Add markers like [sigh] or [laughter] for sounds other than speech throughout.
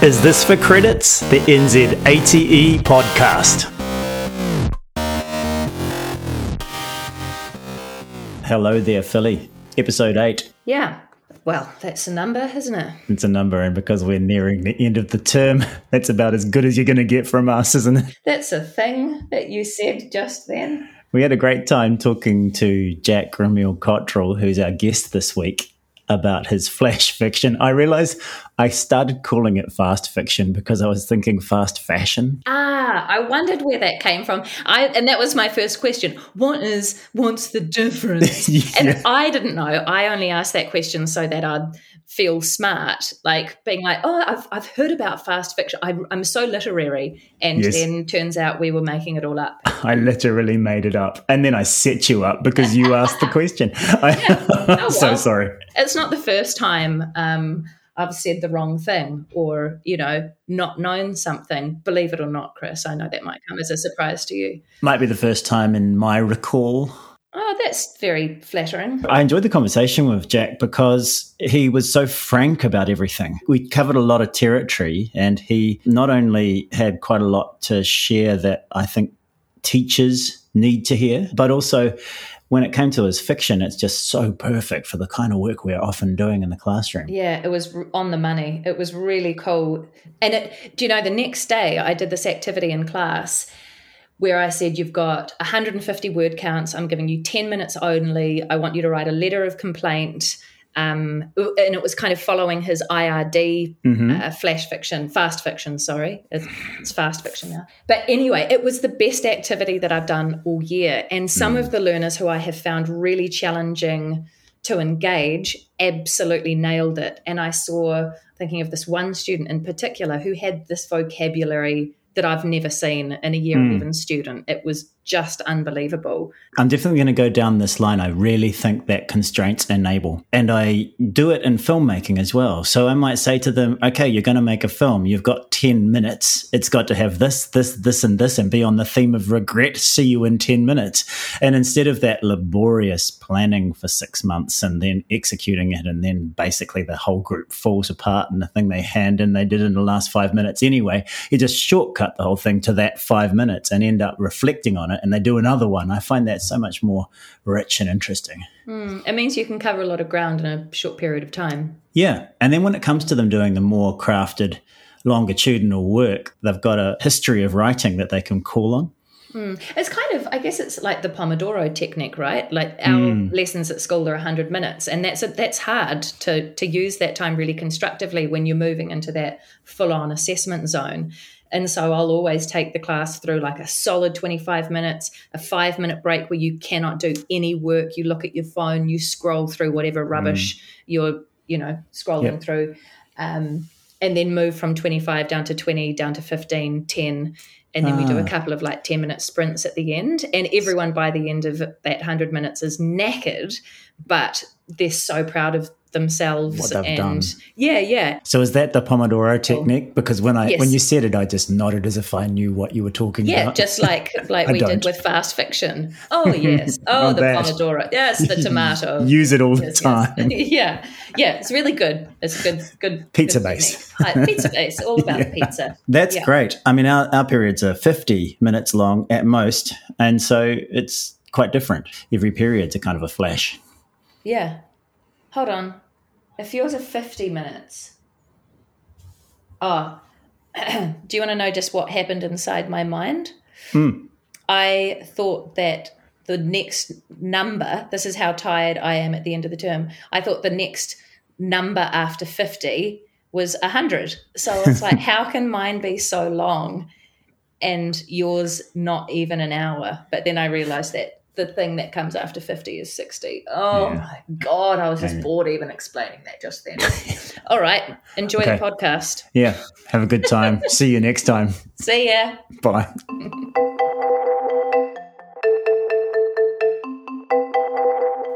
Is This for Credits? The NZ ATE podcast. Hello there, Philly. Episode 8. Yeah. Well, that's a number, isn't it? It's a number, and because we're nearing the end of the term, [laughs] that's about as good as you're going to get from us, isn't it? That's a thing that you said just then. We had a great time talking to Jack Remiel Cottrell, who's our guest this week about his flash fiction. I realized I started calling it fast fiction because I was thinking fast fashion. Ah, I wondered where that came from. I and that was my first question. What is what's the difference? [laughs] Yeah. And I didn't know. I only asked that question so that I'd feel smart, like being like, "Oh, I've I've heard about fast fiction. I, I'm so literary." And Yes. then turns out we were making it all up. [laughs] I literally made it up. And then I set you up because you asked the question. [laughs] I, Oh, so sorry. It's not the first time um, I've said the wrong thing or, you know, not known something. Believe it or not, Chris, I know that might come as a surprise to you. Might be the first time in my recall. Oh, that's very flattering. I enjoyed the conversation with Jack because he was so frank about everything. We covered a lot of territory, and he not only had quite a lot to share that I think teachers need to hear, but also when it came to his fiction, it's just so perfect for the kind of work we're often doing in the classroom. Yeah, it was on the money. It was really cool. And it, do you know, the next day I did this activity in class where I said, You've got 150 word counts. I'm giving you 10 minutes only. I want you to write a letter of complaint. Um, and it was kind of following his IRD uh, flash fiction, fast fiction, sorry. It's, it's fast fiction now. But anyway, it was the best activity that I've done all year. And some of the learners who I have found really challenging to engage absolutely nailed it. And I saw, thinking of this one student in particular who had this vocabulary that I've never seen in a year 11 student. It was just unbelievable. I'm definitely going to go down this line. I really think that constraints enable. And I do it in filmmaking as well. So I might say to them, okay, you're going to make a film. You've got 10 minutes. It's got to have this, this, this, and this, and be on the theme of regret. See you in 10 minutes. And instead of that laborious planning for six months and then executing it, and then basically the whole group falls apart and the thing they hand in, they did in the last five minutes anyway, you just shortcut the whole thing to that five minutes and end up reflecting on it. And they do another one. I find that so much more rich and interesting. Hmm, it means you can cover a lot of ground in a short period of time. Yeah. And then when it comes to them doing the more crafted, longitudinal work, they've got a history of writing that they can call on. Hmm, it's kind of, I guess it's like the Pomodoro technique, right? Like our hmm. lessons at school are 100 minutes, and that's a, that's hard to to use that time really constructively when you're moving into that full on assessment zone. And so I'll always take the class through like a solid 25 minutes, a five minute break where you cannot do any work. You look at your phone, you scroll through whatever rubbish you're, you know, scrolling Yep. through. Um, and then move from 25 down to 20, down to 15, 10. And then we do a couple of like 10 minute sprints at the end. And everyone by the end of that 100 minutes is knackered, but they're so proud of themselves. What they've and done. yeah, yeah. So is that the Pomodoro technique? Because when I Yes. when you said it, I just nodded as if I knew what you were talking about. Yeah, just like [laughs] like we don't. did with fast fiction. Oh [laughs] yes. Oh, the that. pomodoro. Yes, the [laughs] tomato. Use it all the Yes, yes. time. yeah, yeah. It's really good. It's good. Good. Pizza good base. technique. Uh, pizza base. All about the pizza. That's Yeah. great. I mean, our, our periods are 50 minutes long at most. And so it's quite different. Every period's a kind of a flash. Yeah. Hold on. If yours are 50 minutes. Oh, [clears throat] do you want to know just what happened inside my mind? Hmm. I thought that the next number, this is how tired I am at the end of the term. I thought the next number after 50 was 100. So it's like, [laughs] how can mine be so long and yours not even an hour? But then I realized that the thing that comes after 50 is 60. Oh Yeah. my God, I was just Yeah. bored even explaining that just then. [laughs] All right, enjoy Okay. the podcast. Yeah. Have a good time. [laughs] See you next time. See ya. Bye.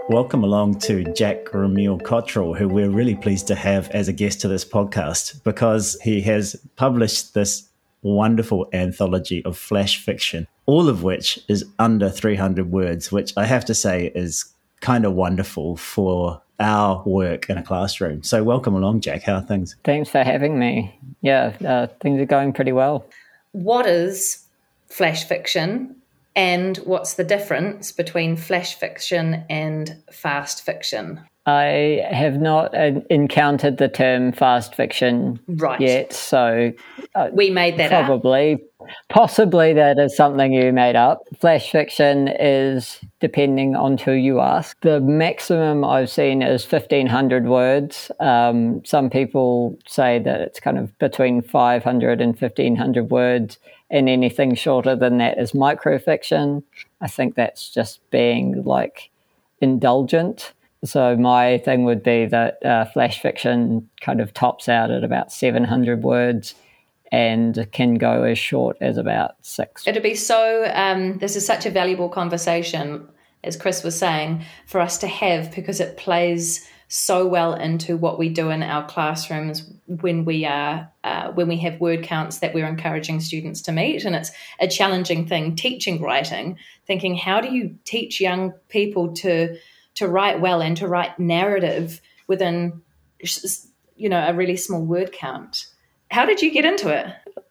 Welcome along to Jack Remiel Cottrell, who we're really pleased to have as a guest to this podcast because he has published this wonderful anthology of flash fiction, all of which is under 300 words, which I have to say is kind of wonderful for our work in a classroom. So, welcome along, Jack. How are things? Thanks for having me. Yeah, uh, things are going pretty well. What is flash fiction and what's the difference between flash fiction and fast fiction? I have not uh, encountered the term fast fiction right. yet, so uh, we made that probably, up. possibly that is something you made up. Flash fiction is depending on who you ask. The maximum I've seen is fifteen hundred words. Um, some people say that it's kind of between 500 and 1500 words, and anything shorter than that is microfiction. I think that's just being like indulgent so my thing would be that uh, flash fiction kind of tops out at about 700 words and can go as short as about six. It'd be so, um, this is such a valuable conversation, as Chris was saying, for us to have because it plays so well into what we do in our classrooms when we are uh, when we have word counts that we're encouraging students to meet and it's a challenging thing teaching writing thinking how do you teach young people to to write well and to write narrative within you know a really small word count. How did you get into it?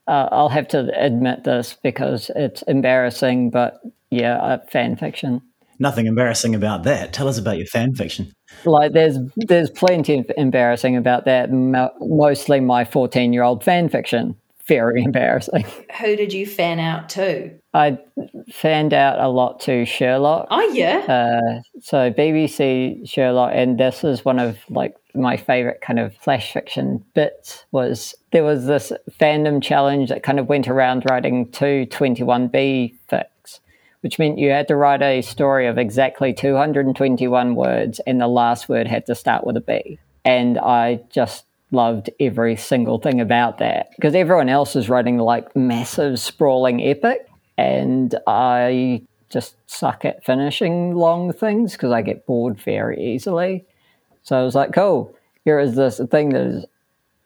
Uh, i'll have to admit this because it's embarrassing but yeah uh, fan fiction. Nothing embarrassing about that. Tell us about your fan fiction. Like there's there's plenty of embarrassing about that mostly my 14 year old fan fiction very embarrassing who did you fan out to I fanned out a lot to Sherlock. Oh yeah. Uh, so BBC Sherlock, and this is one of like my favorite kind of flash fiction bits. Was there was this fandom challenge that kind of went around writing two 21B fics, which meant you had to write a story of exactly 221 words, and the last word had to start with a B. And I just loved every single thing about that because everyone else is writing like massive sprawling epic and I just suck at finishing long things because I get bored very easily. So I was like, cool, here is this thing that is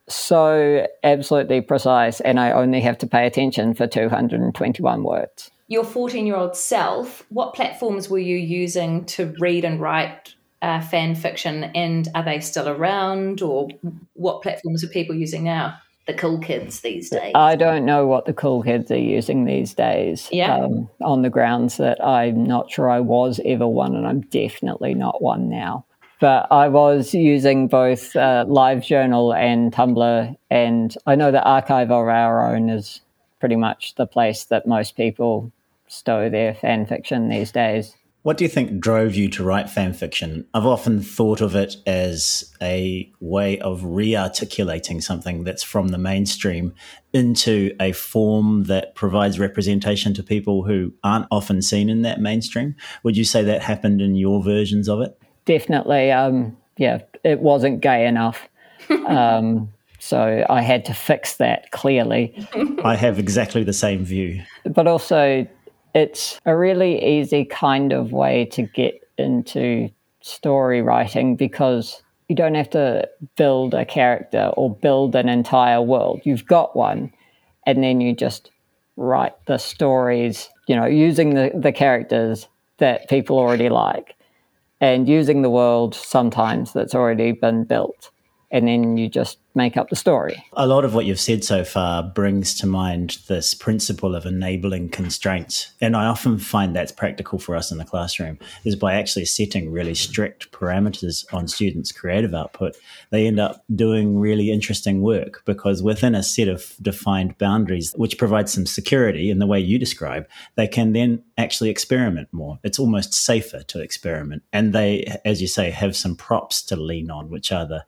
so absolutely precise, and I only have to pay attention for 221 words. Your 14 year old self, what platforms were you using to read and write uh, fan fiction, and are they still around, or what platforms are people using now? the cool kids these days? I don't know what the cool kids are using these days. Yeah. Um, on the grounds that I'm not sure I was ever one, and I'm definitely not one now. But I was using both uh, LiveJournal and Tumblr, and I know the Archive of Our Own is pretty much the place that most people stow their fan fiction these days. What do you think drove you to write fan fiction? I've often thought of it as a way of re articulating something that's from the mainstream into a form that provides representation to people who aren't often seen in that mainstream. Would you say that happened in your versions of it? Definitely. Um, yeah, it wasn't gay enough. um, [laughs] so I had to fix that clearly. I have exactly the same view. But also, it's a really easy kind of way to get into story writing because you don't have to build a character or build an entire world. You've got one, and then you just write the stories, you know, using the, the characters that people already like and using the world sometimes that's already been built and then you just make up the story. A lot of what you've said so far brings to mind this principle of enabling constraints. And I often find that's practical for us in the classroom is by actually setting really strict parameters on students' creative output, they end up doing really interesting work because within a set of defined boundaries, which provides some security in the way you describe, they can then actually experiment more. It's almost safer to experiment. And they, as you say, have some props to lean on, which are the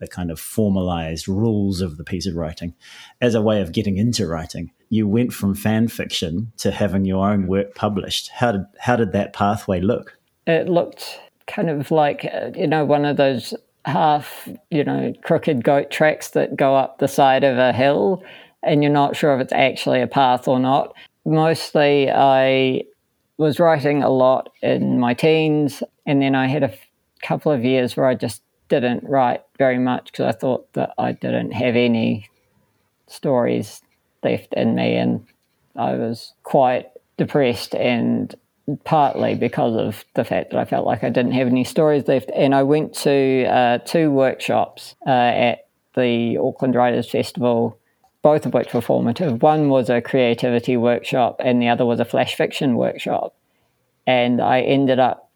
the kind of formalized rules of the piece of writing as a way of getting into writing. You went from fan fiction to having your own work published. How did how did that pathway look? It looked kind of like uh, you know one of those half you know crooked goat tracks that go up the side of a hill and you're not sure if it's actually a path or not. Mostly I was writing a lot in my teens and then I had a couple of years where I just didn't write very much because I thought that I didn't have any stories left in me, and I was quite depressed and partly because of the fact that I felt like I didn't have any stories left. And I went to uh, two workshops uh, at the Auckland Writers Festival, both of which were formative. One was a creativity workshop, and the other was a flash fiction workshop. And I ended up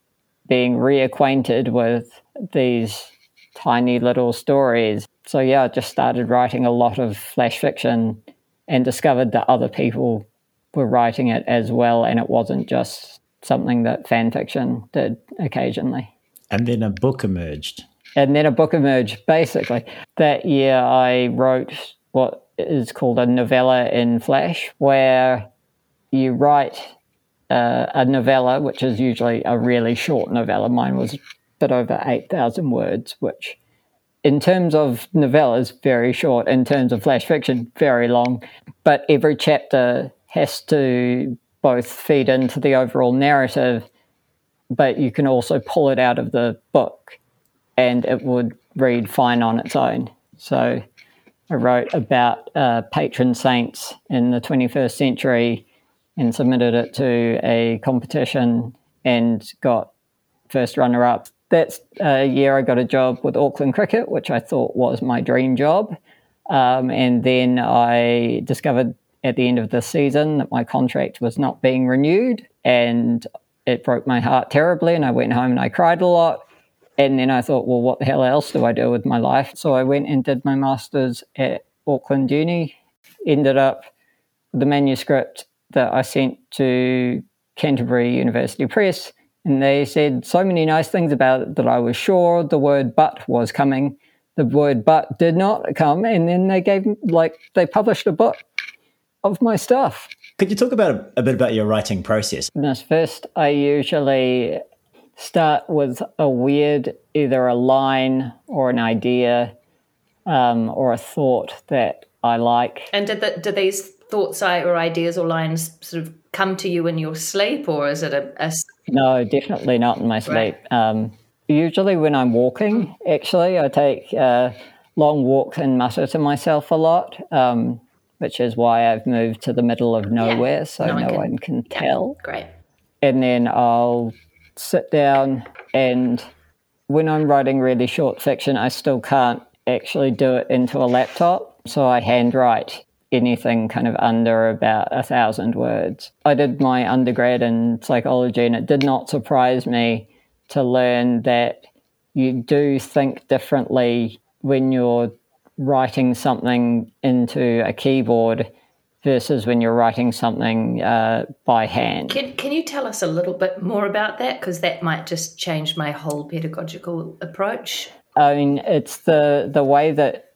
being reacquainted with these tiny little stories. So, yeah, I just started writing a lot of flash fiction and discovered that other people were writing it as well, and it wasn't just something that fan fiction did occasionally. And then a book emerged. And then a book emerged. Basically, that year I wrote what is called a novella in Flash, where you write uh, a novella, which is usually a really short novella. Mine was bit over 8,000 words, which in terms of novellas, very short. In terms of flash fiction, very long. But every chapter has to both feed into the overall narrative, but you can also pull it out of the book and it would read fine on its own. So I wrote about uh, patron saints in the 21st century and submitted it to a competition and got first runner up. That uh, year I got a job with Auckland Cricket, which I thought was my dream job. Um, and then I discovered at the end of the season that my contract was not being renewed. And it broke my heart terribly. And I went home and I cried a lot. And then I thought, well, what the hell else do I do with my life? So I went and did my master's at Auckland Uni, ended up the manuscript that I sent to Canterbury University Press, and they said so many nice things about it that I was sure the word but was coming. The word but did not come, and then they gave like they published a book of my stuff. Could you talk about a, a bit about your writing process? Yes, first, I usually start with a weird, either a line or an idea um, or a thought that I like. And did, the, do these thoughts or ideas or lines sort of come to you in your sleep, or is it a? a... No, definitely not in my sleep. Right. Um, usually, when I'm walking, actually, I take uh, long walks and mutter to myself a lot, um, which is why I've moved to the middle of nowhere, yeah. so no, one, can, one can tell. Yeah. Great. And then I'll sit down, and when I'm writing really short fiction, I still can't actually do it into a laptop, so I handwrite anything kind of under about a thousand words. I did my undergrad in psychology, and it did not surprise me to learn that you do think differently when you're writing something into a keyboard versus when you're writing something uh, by hand. Can, can you tell us a little bit more about that? Because that might just change my whole pedagogical approach. I mean, it's the, the way that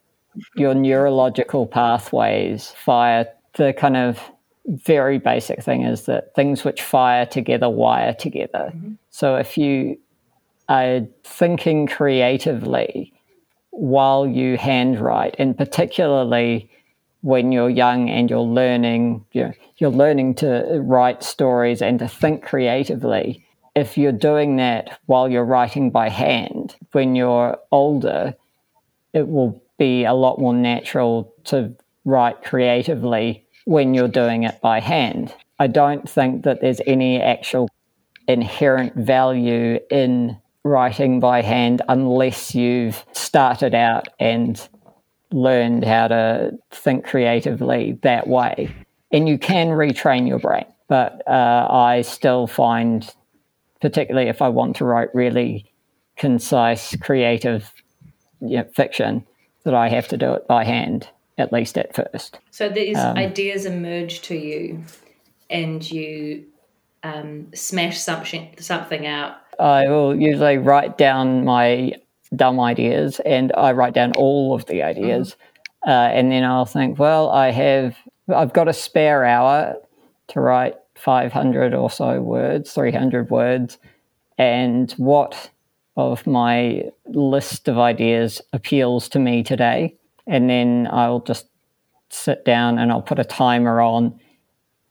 your neurological pathways fire. The kind of very basic thing is that things which fire together wire together. Mm-hmm. So if you are thinking creatively while you handwrite, and particularly when you're young and you're learning, you know, you're learning to write stories and to think creatively. If you're doing that while you're writing by hand, when you're older, it will be a lot more natural to write creatively when you're doing it by hand. I don't think that there's any actual inherent value in writing by hand unless you've started out and learned how to think creatively that way. And you can retrain your brain. But uh, I still find, particularly if I want to write really concise, creative you know, fiction, that I have to do it by hand, at least at first. So these um, ideas emerge to you and you um, smash something, something out. I will usually write down my dumb ideas and I write down all of the ideas. Mm-hmm. Uh, and then I'll think, well, I have, I've got a spare hour to write 500 or so words, 300 words. And what of my list of ideas appeals to me today. And then I'll just sit down and I'll put a timer on.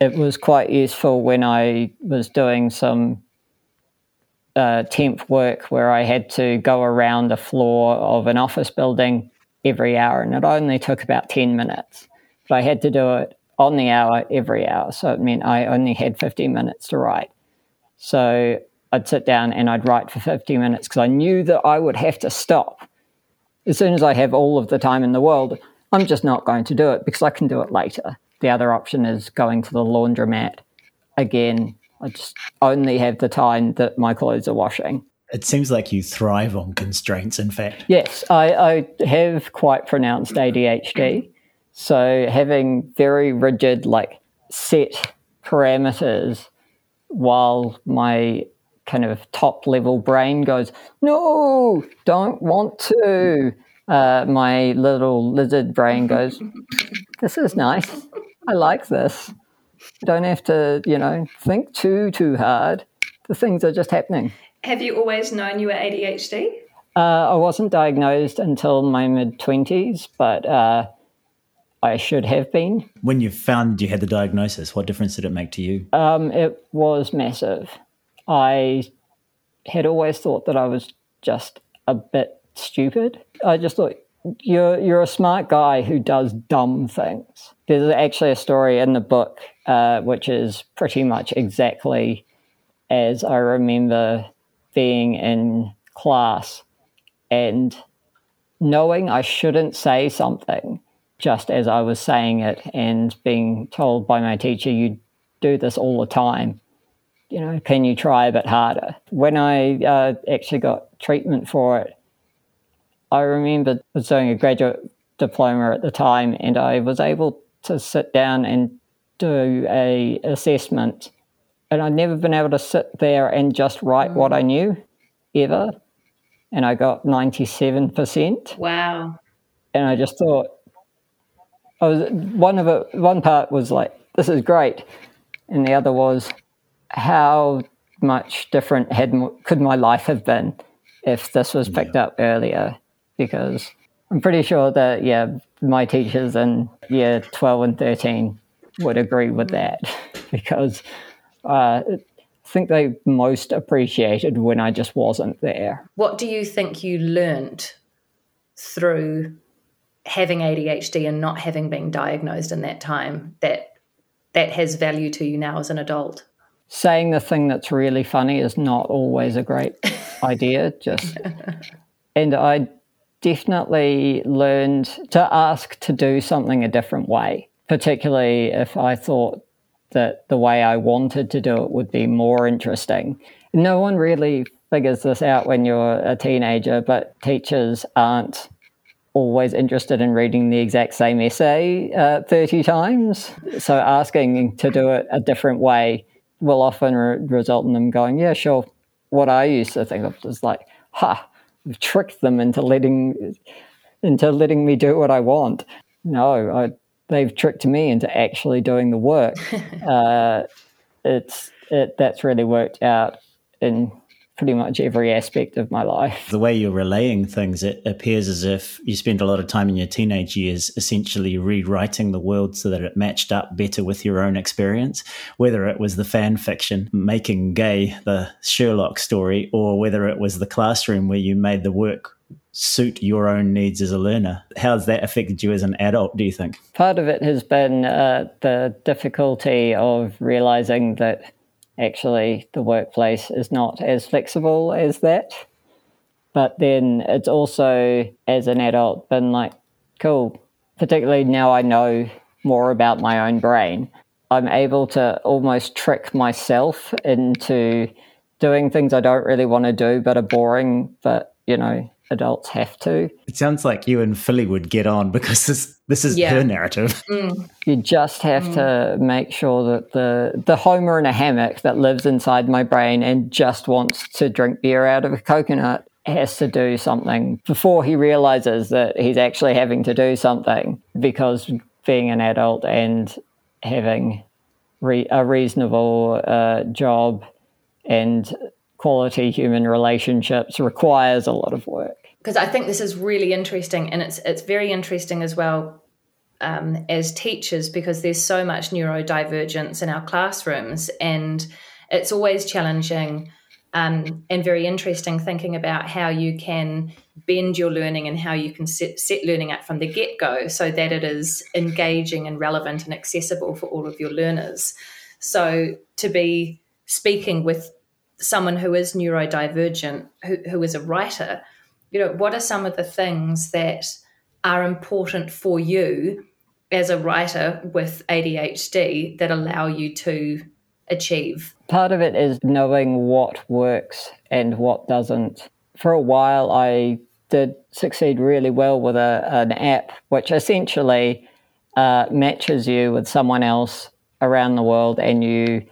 It was quite useful when I was doing some uh, temp work where I had to go around the floor of an office building every hour, and it only took about 10 minutes. But I had to do it on the hour every hour, so it meant I only had 15 minutes to write. So I'd sit down and I'd write for 50 minutes because I knew that I would have to stop. As soon as I have all of the time in the world, I'm just not going to do it because I can do it later. The other option is going to the laundromat. Again, I just only have the time that my clothes are washing. It seems like you thrive on constraints, in fact. Yes, I, I have quite pronounced ADHD. So having very rigid, like set parameters while my kind of top level brain goes, no, don't want to. Uh, my little lizard brain goes, this is nice. I like this. Don't have to, you know, think too, too hard. The things are just happening. Have you always known you were ADHD? Uh, I wasn't diagnosed until my mid 20s, but uh, I should have been. When you found you had the diagnosis, what difference did it make to you? Um, it was massive. I had always thought that I was just a bit stupid. I just thought you're you're a smart guy who does dumb things. There's actually a story in the book uh, which is pretty much exactly as I remember being in class and knowing I shouldn't say something just as I was saying it and being told by my teacher, you do this all the time. You know, can you try a bit harder? When I uh, actually got treatment for it, I remember I was doing a graduate diploma at the time, and I was able to sit down and do a assessment. And I'd never been able to sit there and just write what I knew ever. And I got 97%. Wow. And I just thought, I was one of it. One part was like, "This is great," and the other was, "How much different had could my life have been if this was picked yeah. up earlier?" Because I'm pretty sure that yeah, my teachers in year twelve and thirteen would agree with that [laughs] because uh, I think they most appreciated when I just wasn't there. What do you think you learned through having ADHD and not having been diagnosed in that time that that has value to you now as an adult? Saying the thing that's really funny is not always a great [laughs] idea. Just [laughs] and I definitely learned to ask to do something a different way, particularly if I thought that the way I wanted to do it would be more interesting. No one really figures this out when you're a teenager, but teachers aren't always interested in reading the exact same essay uh, 30 times. So asking to do it a different way will often re- result in them going, yeah, sure. What I used to think of was like, ha, I've tricked them into letting into letting me do what I want. No, I, they've tricked me into actually doing the work. [laughs] uh, it's it, that's really worked out in pretty much every aspect of my life. The way you're relaying things, it appears as if you spent a lot of time in your teenage years essentially rewriting the world so that it matched up better with your own experience, whether it was the fan fiction, making gay the Sherlock story, or whether it was the classroom where you made the work suit your own needs as a learner. How has that affected you as an adult, do you think? Part of it has been uh, the difficulty of realizing that actually the workplace is not as flexible as that. But then it's also, as an adult, been like, cool, particularly now I know more about my own brain. I'm able to almost trick myself into doing things I don't really want to do but are boring, but, you know, adults have to. It sounds like you and Philly would get on because this this is yeah. her narrative. [laughs] Mm. You just have mm. to make sure that the the Homer in a hammock that lives inside my brain and just wants to drink beer out of a coconut has to do something before he realizes that he's actually having to do something because being an adult and having re- a reasonable uh, job and quality human relationships requires a lot of work. Because I think this is really interesting, and it's it's very interesting as well um, as teachers because there's so much neurodivergence in our classrooms, and it's always challenging um, and very interesting thinking about how you can bend your learning and how you can set, set learning up from the get go so that it is engaging and relevant and accessible for all of your learners. So to be speaking with someone who is neurodivergent, who, who is a writer, you know, what are some of the things that are important for you as a writer with ADHD that allow you to achieve? Part of it is knowing what works and what doesn't. For a while, I did succeed really well with a, an app which essentially uh, matches you with someone else around the world and you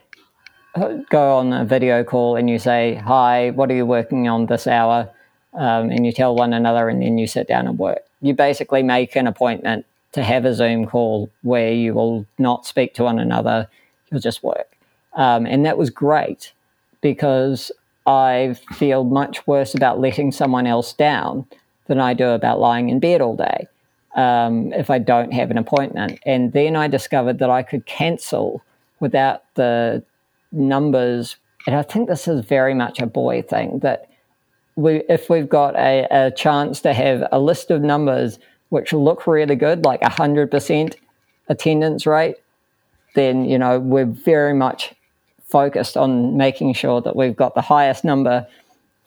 go on a video call and you say, Hi, what are you working on this hour? Um, and you tell one another, and then you sit down and work. You basically make an appointment to have a Zoom call where you will not speak to one another, you'll just work. Um, and that was great because I feel much worse about letting someone else down than I do about lying in bed all day um, if I don't have an appointment. And then I discovered that I could cancel without the numbers. And I think this is very much a boy thing that we, if we've got a, a chance to have a list of numbers which look really good, like a 100% attendance rate, then, you know, we're very much focused on making sure that we've got the highest number.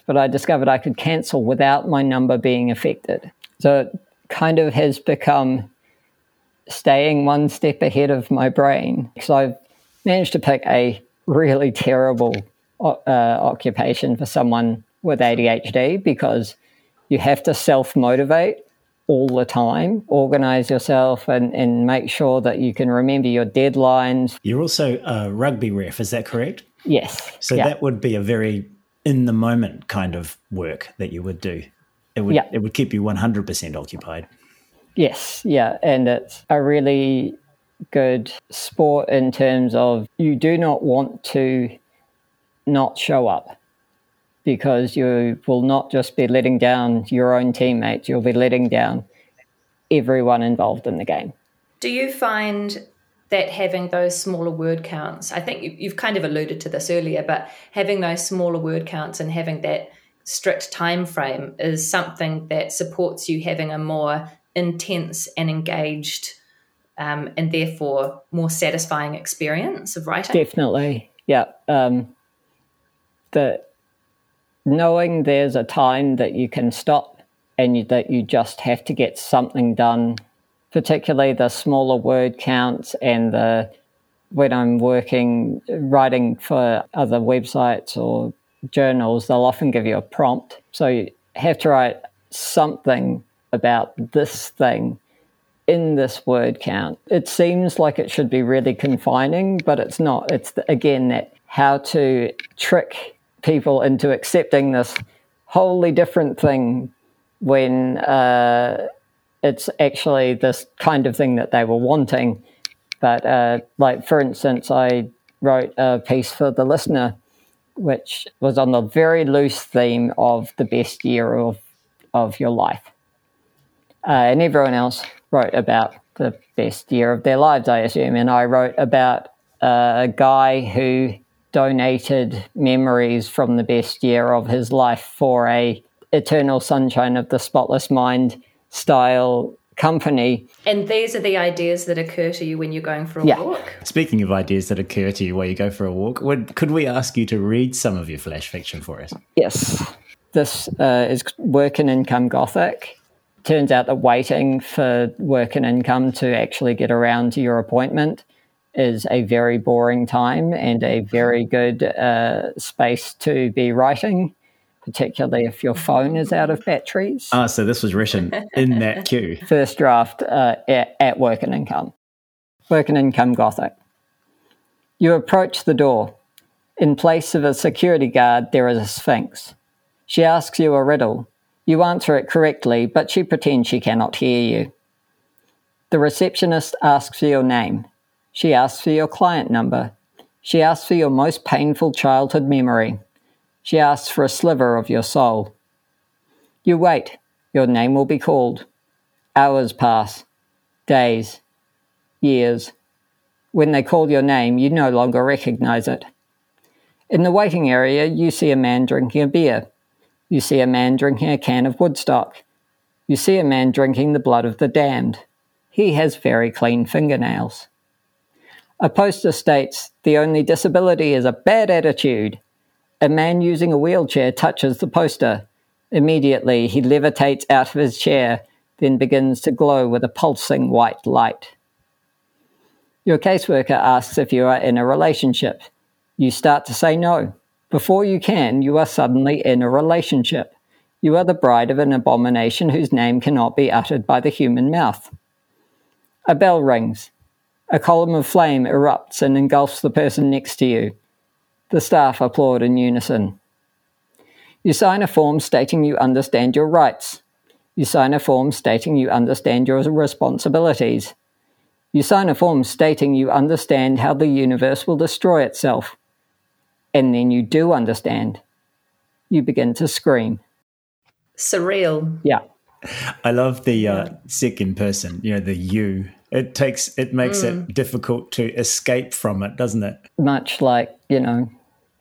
But I discovered I could cancel without my number being affected. So it kind of has become staying one step ahead of my brain. So I've managed to pick a really terrible uh, occupation for someone with ADHD because you have to self motivate all the time, organize yourself and, and make sure that you can remember your deadlines. You're also a rugby ref, is that correct? Yes. So yeah. that would be a very in the moment kind of work that you would do. It would yeah. it would keep you 100% occupied. Yes, yeah, and it's a really good sport in terms of you do not want to not show up because you will not just be letting down your own teammates, you'll be letting down everyone involved in the game. Do you find that having those smaller word counts, I think you've kind of alluded to this earlier, but having those smaller word counts and having that strict time frame is something that supports you having a more intense and engaged um, and therefore more satisfying experience of writing. Definitely, yeah. Um, the knowing there's a time that you can stop and you, that you just have to get something done, particularly the smaller word counts and the when I'm working writing for other websites or journals, they'll often give you a prompt. So you have to write something about this thing in this word count. It seems like it should be really confining, but it's not. It's again that how to trick people into accepting this wholly different thing when uh, it's actually this kind of thing that they were wanting. But, uh, like, for instance, I wrote a piece for the listener, which was on the very loose theme of the best year of, of your life. Uh, and everyone else wrote about the best year of their lives, I assume. And I wrote about uh, a guy who donated memories from the best year of his life for a eternal sunshine of the spotless mind style company. And these are the ideas that occur to you when you're going for a yeah. walk. Speaking of ideas that occur to you while you go for a walk, would, could we ask you to read some of your flash fiction for us? Yes. This uh, is Work and Income Gothic. Turns out that waiting for work and income to actually get around to your appointment is a very boring time and a very good uh, space to be writing, particularly if your phone is out of batteries. Ah, so this was written in that [laughs] queue. First draft uh, at, at Work and Income. Work and Income Gothic. You approach the door. In place of a security guard, there is a sphinx. She asks you a riddle. You answer it correctly, but she pretends she cannot hear you. The receptionist asks for your name. She asks for your client number. She asks for your most painful childhood memory. She asks for a sliver of your soul. You wait. Your name will be called. Hours pass. Days. Years. When they call your name, you no longer recognize it. In the waiting area, you see a man drinking a beer. You see a man drinking a can of Woodstock. You see a man drinking the blood of the damned. He has very clean fingernails. A poster states the only disability is a bad attitude. A man using a wheelchair touches the poster. Immediately, he levitates out of his chair, then begins to glow with a pulsing white light. Your caseworker asks if you are in a relationship. You start to say no. Before you can, you are suddenly in a relationship. You are the bride of an abomination whose name cannot be uttered by the human mouth. A bell rings. A column of flame erupts and engulfs the person next to you. The staff applaud in unison. You sign a form stating you understand your rights. You sign a form stating you understand your responsibilities. You sign a form stating you understand how the universe will destroy itself. And then you do understand. You begin to scream. Surreal. Yeah. I love the uh, second person, you know, the you. It takes, it makes mm. it difficult to escape from it, doesn't it? Much like, you know,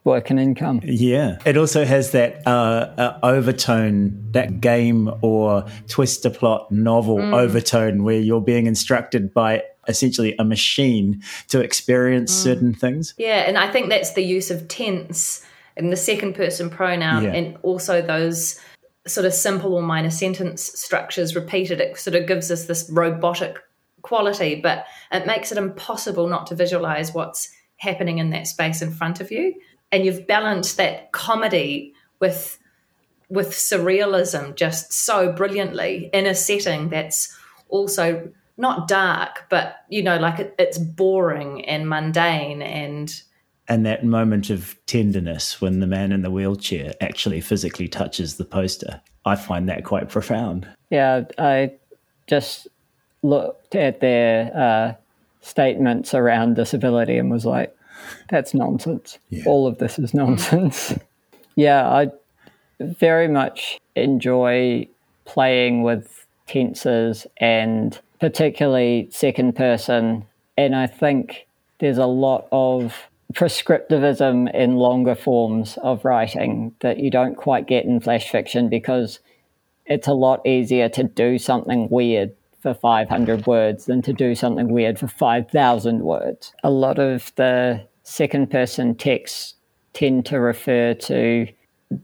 work and income. Yeah. It also has that uh, uh, overtone, that game or twister plot novel mm. overtone where you're being instructed by essentially a machine to experience mm. certain things. Yeah. And I think that's the use of tense and the second person pronoun yeah. and also those sort of simple or minor sentence structures repeated. It sort of gives us this robotic quality, but it makes it impossible not to visualize what's happening in that space in front of you and you've balanced that comedy with with surrealism just so brilliantly in a setting that's also not dark but you know like it, it's boring and mundane and and that moment of tenderness when the man in the wheelchair actually physically touches the poster i find that quite profound yeah i just looked at their uh, statements around disability and was like that's nonsense. Yeah. All of this is nonsense. [laughs] yeah, I very much enjoy playing with tenses and particularly second person. And I think there's a lot of prescriptivism in longer forms of writing that you don't quite get in flash fiction because it's a lot easier to do something weird for 500 words than to do something weird for 5,000 words. A lot of the second person texts tend to refer to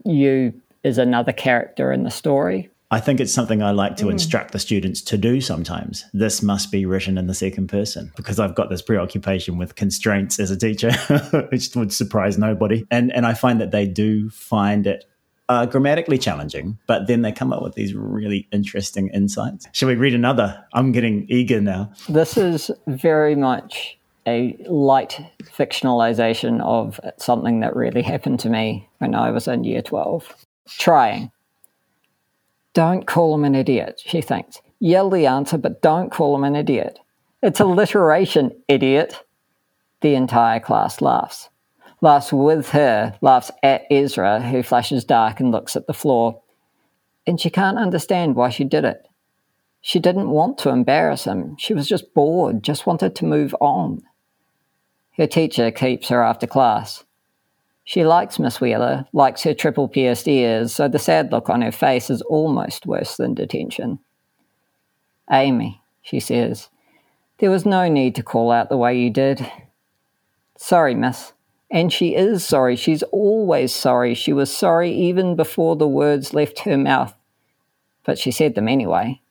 you as another character in the story. I think it's something I like to mm. instruct the students to do sometimes. This must be written in the second person because I've got this preoccupation with constraints as a teacher, [laughs] which would surprise nobody. And and I find that they do find it uh, grammatically challenging, but then they come up with these really interesting insights. Shall we read another? I'm getting eager now. This is very much a light fictionalization of something that really happened to me when I was in year 12. Trying. Don't call him an idiot, she thinks. Yell the answer, but don't call him an idiot. It's alliteration, idiot. The entire class laughs. Laughs with her, laughs at Ezra, who flashes dark and looks at the floor. And she can't understand why she did it. She didn't want to embarrass him. She was just bored, just wanted to move on. Her teacher keeps her after class. She likes Miss Wheeler, likes her triple pierced ears, so the sad look on her face is almost worse than detention. Amy, she says, there was no need to call out the way you did. Sorry, miss. And she is sorry. She's always sorry. She was sorry even before the words left her mouth. But she said them anyway.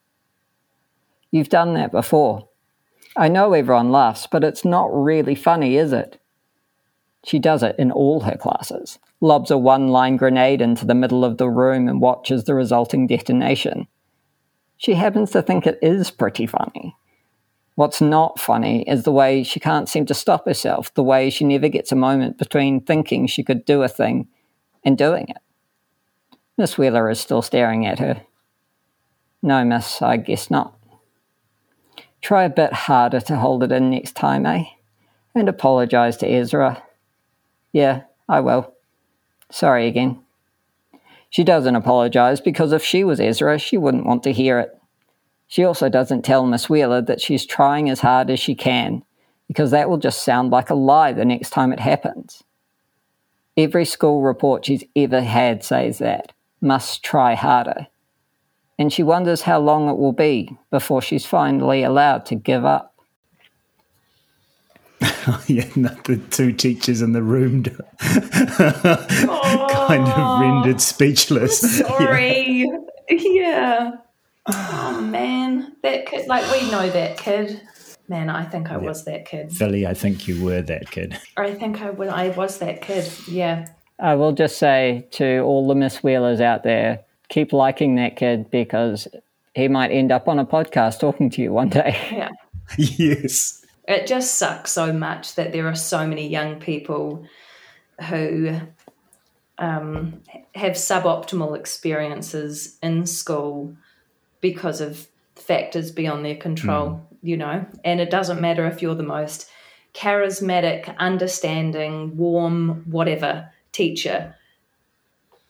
You've done that before. I know everyone laughs, but it's not really funny, is it? She does it in all her classes, lobs a one line grenade into the middle of the room and watches the resulting detonation. She happens to think it is pretty funny. What's not funny is the way she can't seem to stop herself, the way she never gets a moment between thinking she could do a thing and doing it. Miss Wheeler is still staring at her. No, miss, I guess not. Try a bit harder to hold it in next time, eh? And apologize to Ezra. Yeah, I will. Sorry again. She doesn't apologize because if she was Ezra, she wouldn't want to hear it. She also doesn't tell Miss Wheeler that she's trying as hard as she can, because that will just sound like a lie the next time it happens. Every school report she's ever had says that. Must try harder and she wonders how long it will be before she's finally allowed to give up. [laughs] yeah, no, the two teachers in the room [laughs] kind of rendered speechless. [laughs] Sorry. Yeah. yeah. Oh man, that kid. Like we know that kid. Man, I think I yeah. was that kid. Philly, I think you were that kid. I think I was. I was that kid. Yeah. I will just say to all the Miss Wheelers out there, keep liking that kid because he might end up on a podcast talking to you one day. Yeah. yes. It just sucks so much that there are so many young people who um, have suboptimal experiences in school because of factors beyond their control, mm. you know. And it doesn't matter if you're the most charismatic, understanding, warm, whatever teacher,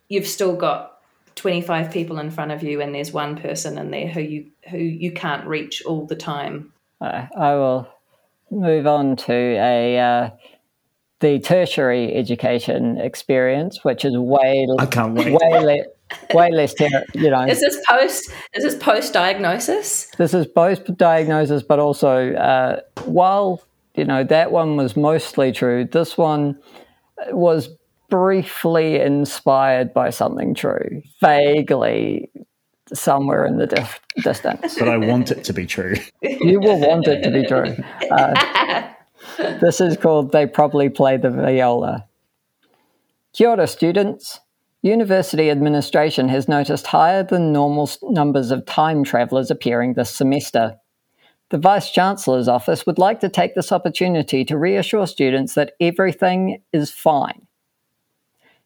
you've still got 25 people in front of you and there's one person in there who you who you can't reach all the time. Uh, I will move on to a uh, the tertiary education experience, which is way I can't wait. way, le- way less ter- you know. Is this post? Is this post diagnosis? This is post diagnosis, but also uh, while you know that one was mostly true, this one was briefly inspired by something true, vaguely somewhere in the dif- distance. [laughs] But I want it to be true. [laughs] you will want it to be true. Uh, [laughs] this is called They Probably Play the Viola. Kia ora, students. University administration has noticed higher than normal numbers of time travellers appearing this semester. The Vice Chancellor's office would like to take this opportunity to reassure students that everything is fine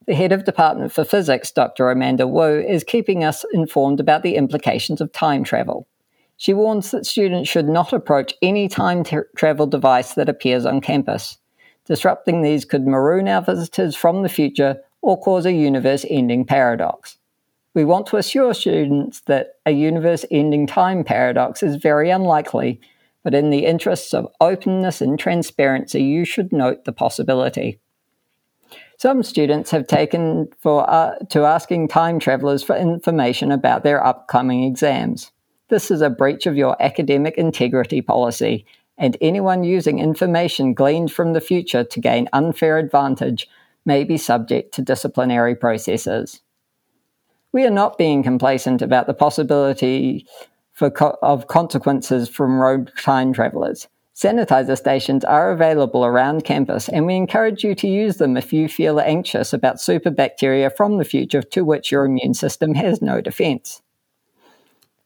the head of Department for Physics, Dr. Amanda Wu, is keeping us informed about the implications of time travel. She warns that students should not approach any time tra- travel device that appears on campus. Disrupting these could maroon our visitors from the future or cause a universe ending paradox. We want to assure students that a universe ending time paradox is very unlikely, but in the interests of openness and transparency, you should note the possibility. Some students have taken for, uh, to asking time travelers for information about their upcoming exams. This is a breach of your academic integrity policy, and anyone using information gleaned from the future to gain unfair advantage may be subject to disciplinary processes. We are not being complacent about the possibility co- of consequences from road time travelers. Sanitizer stations are available around campus, and we encourage you to use them if you feel anxious about super bacteria from the future to which your immune system has no defense.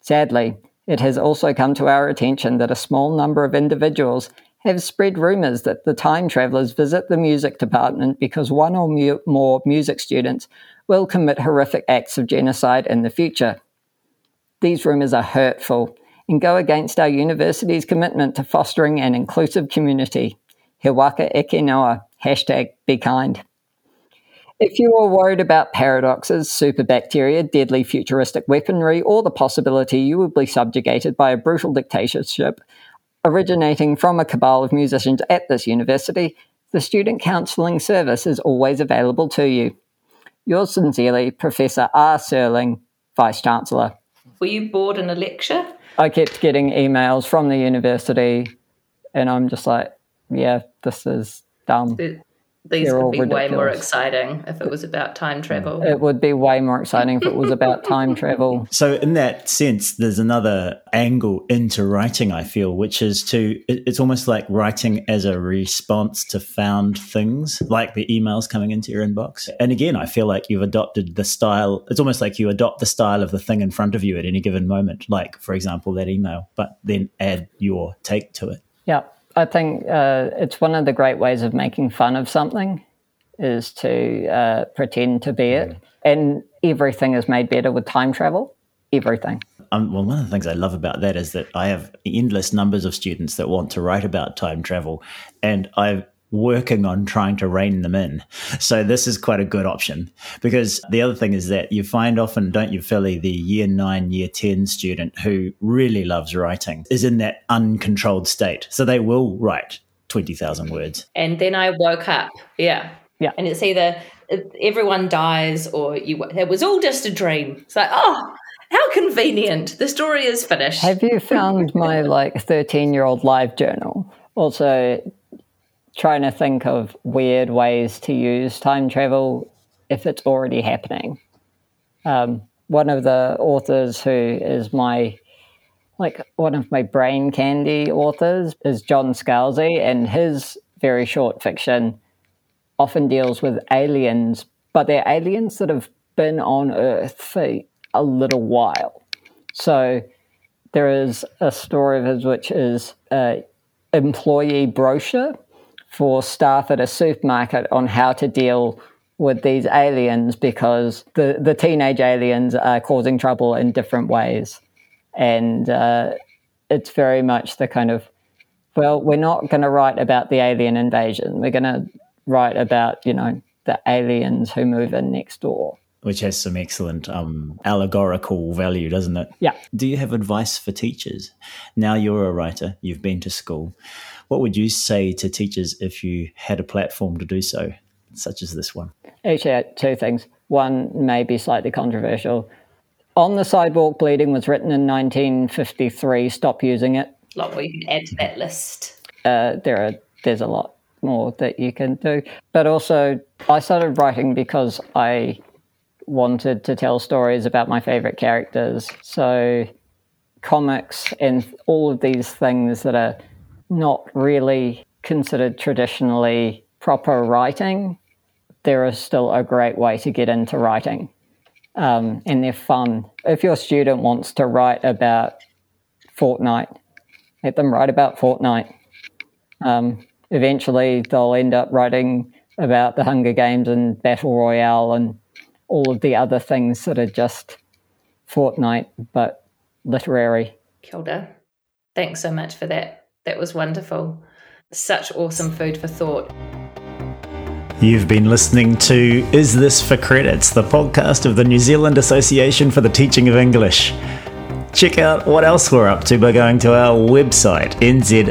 Sadly, it has also come to our attention that a small number of individuals have spread rumors that the time travelers visit the music department because one or mu- more music students will commit horrific acts of genocide in the future. These rumors are hurtful and go against our university's commitment to fostering an inclusive community. He eke noa, hashtag be kind. If you are worried about paradoxes, superbacteria, deadly futuristic weaponry, or the possibility you will be subjugated by a brutal dictatorship originating from a cabal of musicians at this university, the Student Counselling Service is always available to you. Yours sincerely, Professor R. Serling, Vice Chancellor. Were you bored in a lecture? I kept getting emails from the university, and I'm just like, yeah, this is dumb. These They're would be ridiculous. way more exciting if it was about time travel. It would be way more exciting if it was about [laughs] time travel. So, in that sense, there's another angle into writing, I feel, which is to, it's almost like writing as a response to found things, like the emails coming into your inbox. And again, I feel like you've adopted the style, it's almost like you adopt the style of the thing in front of you at any given moment, like, for example, that email, but then add your take to it. Yeah. I think uh, it's one of the great ways of making fun of something is to uh, pretend to be it. Mm. And everything is made better with time travel. Everything. Um, well, one of the things I love about that is that I have endless numbers of students that want to write about time travel, and I've working on trying to rein them in. So this is quite a good option because the other thing is that you find often, don't you, Philly, the year nine, year 10 student who really loves writing is in that uncontrolled state. So they will write 20,000 words. And then I woke up. Yeah. Yeah. And it's either everyone dies or you, it was all just a dream. It's like, oh, how convenient. The story is finished. Have you found my like 13 year old live journal? Also, trying to think of weird ways to use time travel if it's already happening. Um, one of the authors who is my like one of my brain candy authors is John Scalzi, and his very short fiction often deals with aliens, but they're aliens that have been on Earth for a little while. So there is a story of his which is an employee brochure for staff at a supermarket on how to deal with these aliens because the, the teenage aliens are causing trouble in different ways. And uh, it's very much the kind of, well, we're not going to write about the alien invasion. We're going to write about, you know, the aliens who move in next door. Which has some excellent um, allegorical value, doesn't it? Yeah. Do you have advice for teachers? Now you're a writer, you've been to school. What would you say to teachers if you had a platform to do so, such as this one? Actually, two things. One may be slightly controversial. On the Sidewalk Bleeding was written in 1953. Stop using it. A lot more you can add to that list. Uh, there are there's a lot more that you can do. But also, I started writing because I wanted to tell stories about my favorite characters. So, comics and all of these things that are not really considered traditionally proper writing, there is still a great way to get into writing. Um, and they're fun. If your student wants to write about Fortnite, let them write about Fortnite. Um, eventually, they'll end up writing about the Hunger Games and Battle Royale and all of the other things that are just Fortnite, but literary. Kilda, thanks so much for that. That was wonderful. Such awesome food for thought. You've been listening to Is This for Credits, the podcast of the New Zealand Association for the Teaching of English. Check out what else we're up to by going to our website, nzate.org.nz.